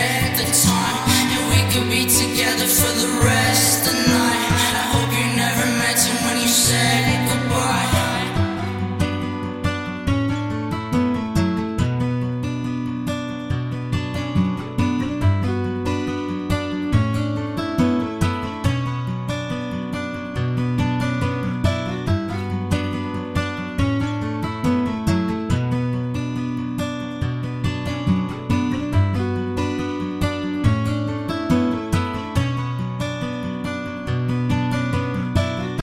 At the time.